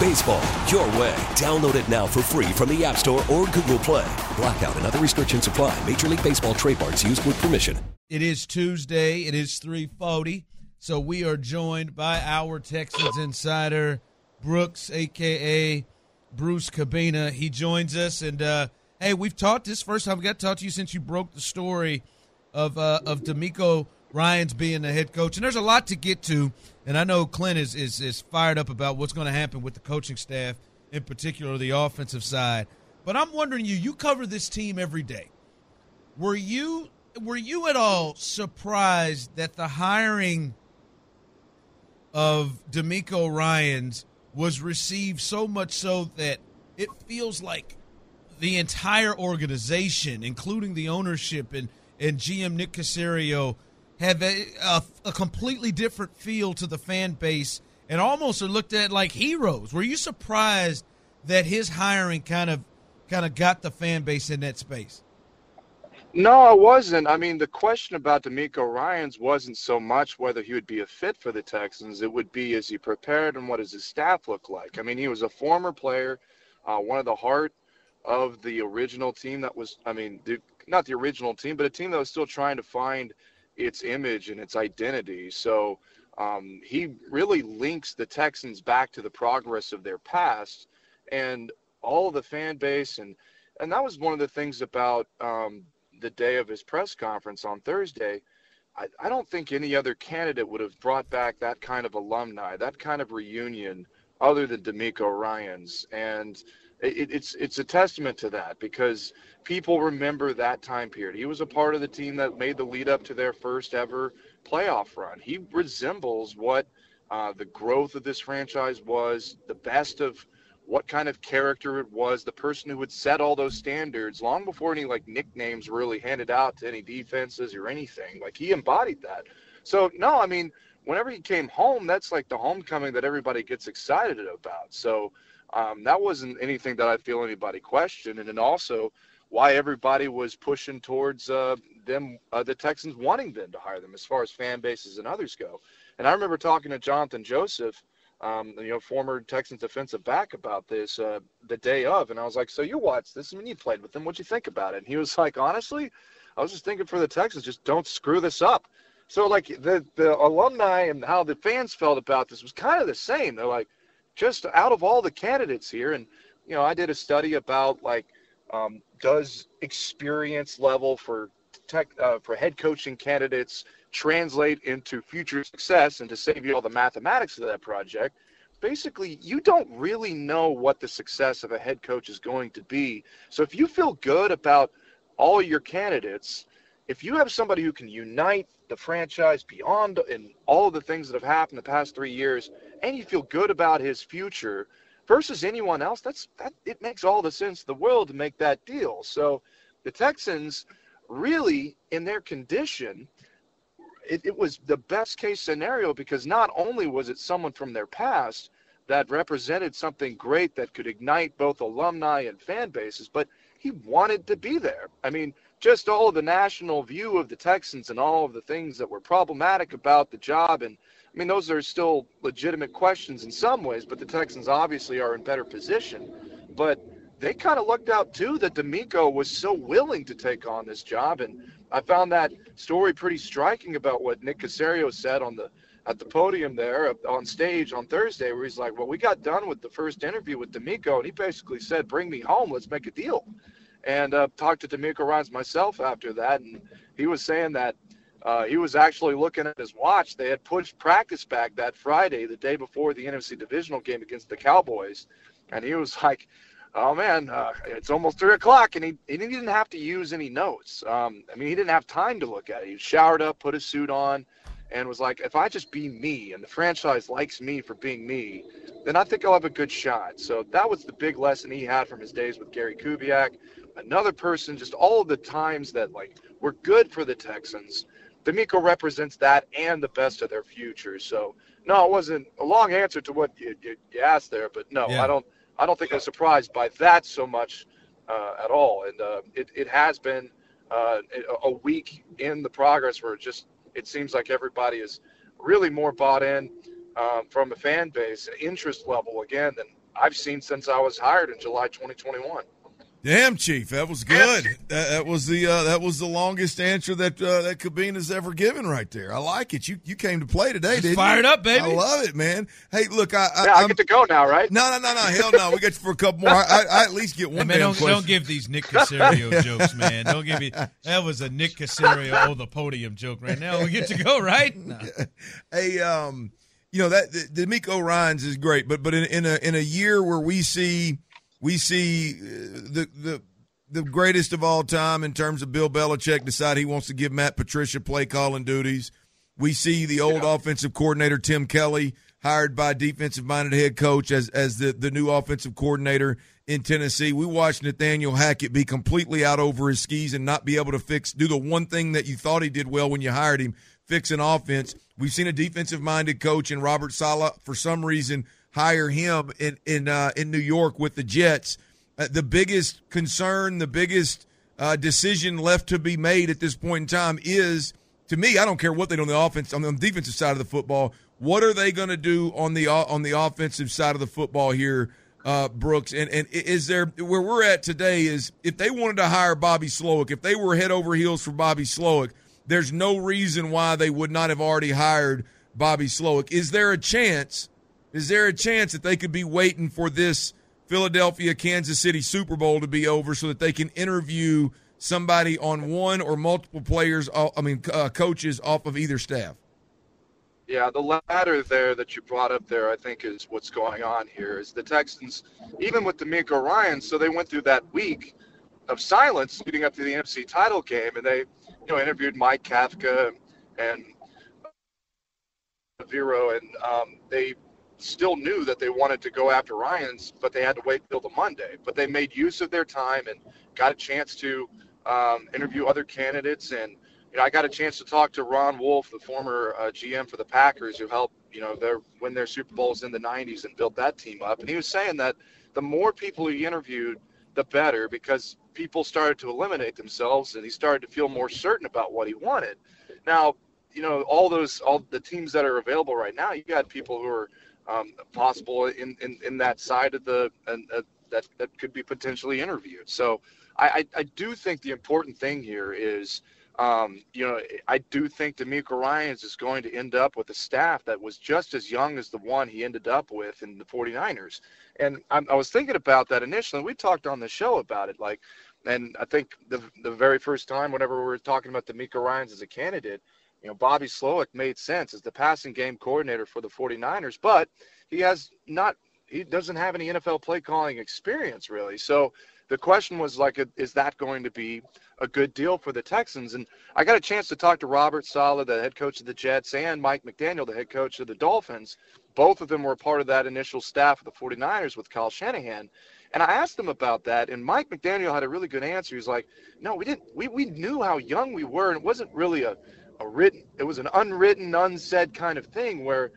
Baseball, your way. Download it now for free from the App Store or Google Play. Blackout and other restrictions apply. Major League Baseball trademarks used with permission. It is Tuesday. It is 340. So we are joined by our Texans insider, Brooks, a.k.a. Bruce Kubena. He joins us. And, uh, hey, we've talked this first time. We got to talk to you since you broke the story of, uh, of DeMeco Ryans being the head coach. And there's a lot to get to. And I know Clint is, is, is fired up about what's going to happen with the coaching staff, in particular the offensive side. But I'm wondering you, you cover this team every day. Were you were you at all surprised that the hiring of DeMeco Ryans was received so much so that it feels like the entire organization, including the ownership and, and GM Nick Caserio, have a, a, a completely different feel to the fan base and almost are looked at like heroes. Were you surprised that his hiring kind of kind of got the fan base in that space? No, I wasn't. I mean, the question about DeMeco Ryans wasn't so much whether he would be a fit for the Texans. It would be is he prepared and what does his staff look like? I mean, he was a former player, uh, one of the heart of the original team that was, I mean, the, not the original team, but a team that was still trying to find its image and its identity. So um, he really links the Texans back to the progress of their past and all the fan base and and that was one of the things about um, the day of his press conference on Thursday, I, I don't think any other candidate would have brought back that kind of alumni, that kind of reunion, other than DeMeco Ryans. And it, it's it's a testament to that because people remember that time period. He was a part of the team that made the lead up to their first ever playoff run. He resembles what uh, the growth of this franchise was, the best of what kind of character it was, the person who would set all those standards long before any like nicknames were really handed out to any defenses or anything. Like he embodied that. So no, I mean, whenever he came home, that's like the homecoming that everybody gets excited about. So um, that wasn't anything that I feel anybody questioned, and then also why everybody was pushing towards uh, them, uh, the Texans wanting them to hire them, as far as fan bases and others go. And I remember talking to Johnathan Joseph um, you know, former Texans defensive back about this uh, the day of, and I was like, "So you watched this? I mean, you played with them. What'd you think about it?" And he was like, "Honestly, I was just thinking for the Texans, just don't screw this up." So like the the alumni and how the fans felt about this was kind of the same. They're like, just out of all the candidates here, and you know, I did a study about like, um, does experience level for tech uh, for head coaching candidates translate into future success and to save you all the mathematics of that project? Basically you don't really know what the success of a head coach is going to be. So if you feel good about all your candidates if you have somebody who can unite the franchise beyond and all the things that have happened the past three years and you feel good about his future versus anyone else that's that it makes all the sense in the world to make that deal so the texans really in their condition it, it was the best case scenario because not only was it someone from their past that represented something great that could ignite both alumni and fan bases, but he wanted to be there. I mean, just all of the national view of the Texans and all of the things that were problematic about the job. And I mean, those are still legitimate questions in some ways, but the Texans obviously are in better position. But they kind of lucked out too that DeMeco was so willing to take on this job. And I found that story pretty striking about what Nick Caserio said on the at the podium there on stage on Thursday, where he's like, "Well, we got done with the first interview with DeMeco, and he basically said, "Bring me home, let's make a deal." And uh, talked to DeMeco Ryans myself after that, and he was saying that uh, he was actually looking at his watch. They had pushed practice back that Friday, the day before the NFC divisional game against the Cowboys, and he was like, oh man, uh, it's almost three o'clock, and he, he didn't have to use any notes. Um, I mean, he didn't have time to look at it. He showered up, put his suit on, and was like, if I just be me, and the franchise likes me for being me, then I think I'll have a good shot. So that was the big lesson he had from his days with Gary Kubiak, another person, just all of the times that like were good for the Texans. DeMeco represents that and the best of their future. So no, it wasn't a long answer to what you, you, you asked there, but no, yeah. I don't I don't think I'm surprised by that so much uh, at all. And uh, it it has been uh, a week in the progress where it just it seems like everybody is really more bought in um, from a fan base interest level again than I've seen since I was hired in July 2021. Damn, Chief, that was good. That, that, was the uh, that was the longest answer that uh, that Kubena's ever given right there. I like it. You you came to play today, did Fired up, baby. I love it, man. Hey, look, I, I, yeah, I get to go now, right? No, no, no, no. Hell no. We got you for a couple more. I, I at least get one. Hey, man, don't, don't, give these Nick Caserio jokes, man. Don't give me that was a Nick Caserio on the podium joke right now. We get to go, right? No. Hey, um, you know that the, DeMeco Ryans is great, but but in, in a in a year where we see we see uh, the the the greatest of all time in terms of Bill Belichick decide he wants to give Matt Patricia play calling duties. We see the old yeah. offensive coordinator Tim Kelly hired by defensive minded head coach as as the, the new offensive coordinator in Tennessee. We watched Nathaniel Hackett be completely out over his skis and not be able to fix do the one thing that you thought he did well when you hired him, fix an offense. We've seen a defensive minded coach in Robert Saleh for some reason hire him in in uh, in New York with the Jets uh, the biggest concern, the biggest uh, decision left to be made at this point in time is, to me, I don't care what they do on the offense, on the defensive side of the football. What are they going to do on the on the offensive side of the football here, uh, Brooks? And and is there where we're at today is if they wanted to hire Bobby Slowik, if they were head over heels for Bobby Slowik, there's no reason why they would not have already hired Bobby Slowik. Is there a chance? Is there a chance that they could be waiting for this? Philadelphia Kansas City Super Bowl to be over so that they can interview somebody on one or multiple players, I mean, uh, coaches off of either staff? Yeah, the latter there that you brought up there, I think, is what's going on here. Is the Texans, even with DeMeco Ryan, so they went through that week of silence leading up to the NFC title game, and they, you know, interviewed Mike Kafka and Evero, and um, they still knew that they wanted to go after Ryans, but they had to wait till the Monday. But they made use of their time and got a chance to um, interview other candidates. And you know, I got a chance to talk to Ron Wolf, the former uh, GM for the Packers, who helped you know their win their Super Bowls in the '90s and built that team up. And he was saying that the more people he interviewed, the better, because people started to eliminate themselves, and he started to feel more certain about what he wanted. Now, you know, all those all the teams that are available right now, you got people who are um, possible in, in, in that side of the and uh, that that could be potentially interviewed. So I, I, I do think the important thing here is. Um, you know, I do think DeMeco Ryans is going to end up with a staff that was just as young as the one he ended up with in the 49ers. And I, I was thinking about that initially. We talked on the show about it, like, and I think the the very first time, whenever we were talking about DeMeco Ryans as a candidate, you know, Bobby Slowik made sense as the passing game coordinator for the 49ers, but he has not, he doesn't have any NFL play calling experience really. So the question was like, is that going to be a good deal for the Texans? And I got a chance to talk to Robert Saleh, the head coach of the Jets, and Mike McDaniel, the head coach of the Dolphins. Both of them were part of that initial staff of the 49ers with Kyle Shanahan. And I asked them about that, and Mike McDaniel had a really good answer. He's like, "No, we didn't. We we knew how young we were, and it wasn't really a a written it was an unwritten unsaid kind of thing where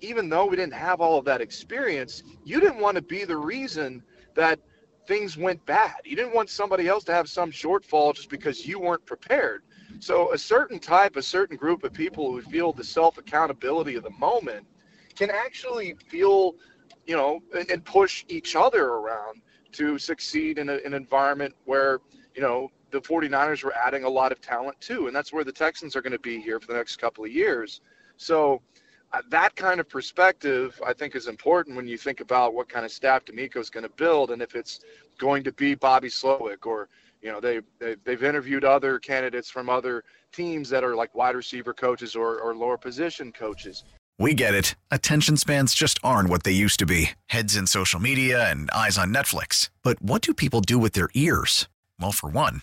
even though we didn't have all of that experience you didn't want to be the reason that things went bad. You didn't want somebody else to have some shortfall just because you weren't prepared. So a certain type a certain group of people who feel the self accountability of the moment can actually feel you know and, push each other around to succeed in a, an environment where you know the 49ers were adding a lot of talent too. And that's where the Texans are going to be here for the next couple of years. So uh, that kind of perspective, I think, is important when you think about what kind of staff DeMeco is going to build and if it's going to be Bobby Slowik or, you know, they, they, they've interviewed other candidates from other teams that are like wide receiver coaches or, or lower position coaches. We get it. Attention spans just aren't what they used to be heads in social media and eyes on Netflix. But what do people do with their ears? Well, for one,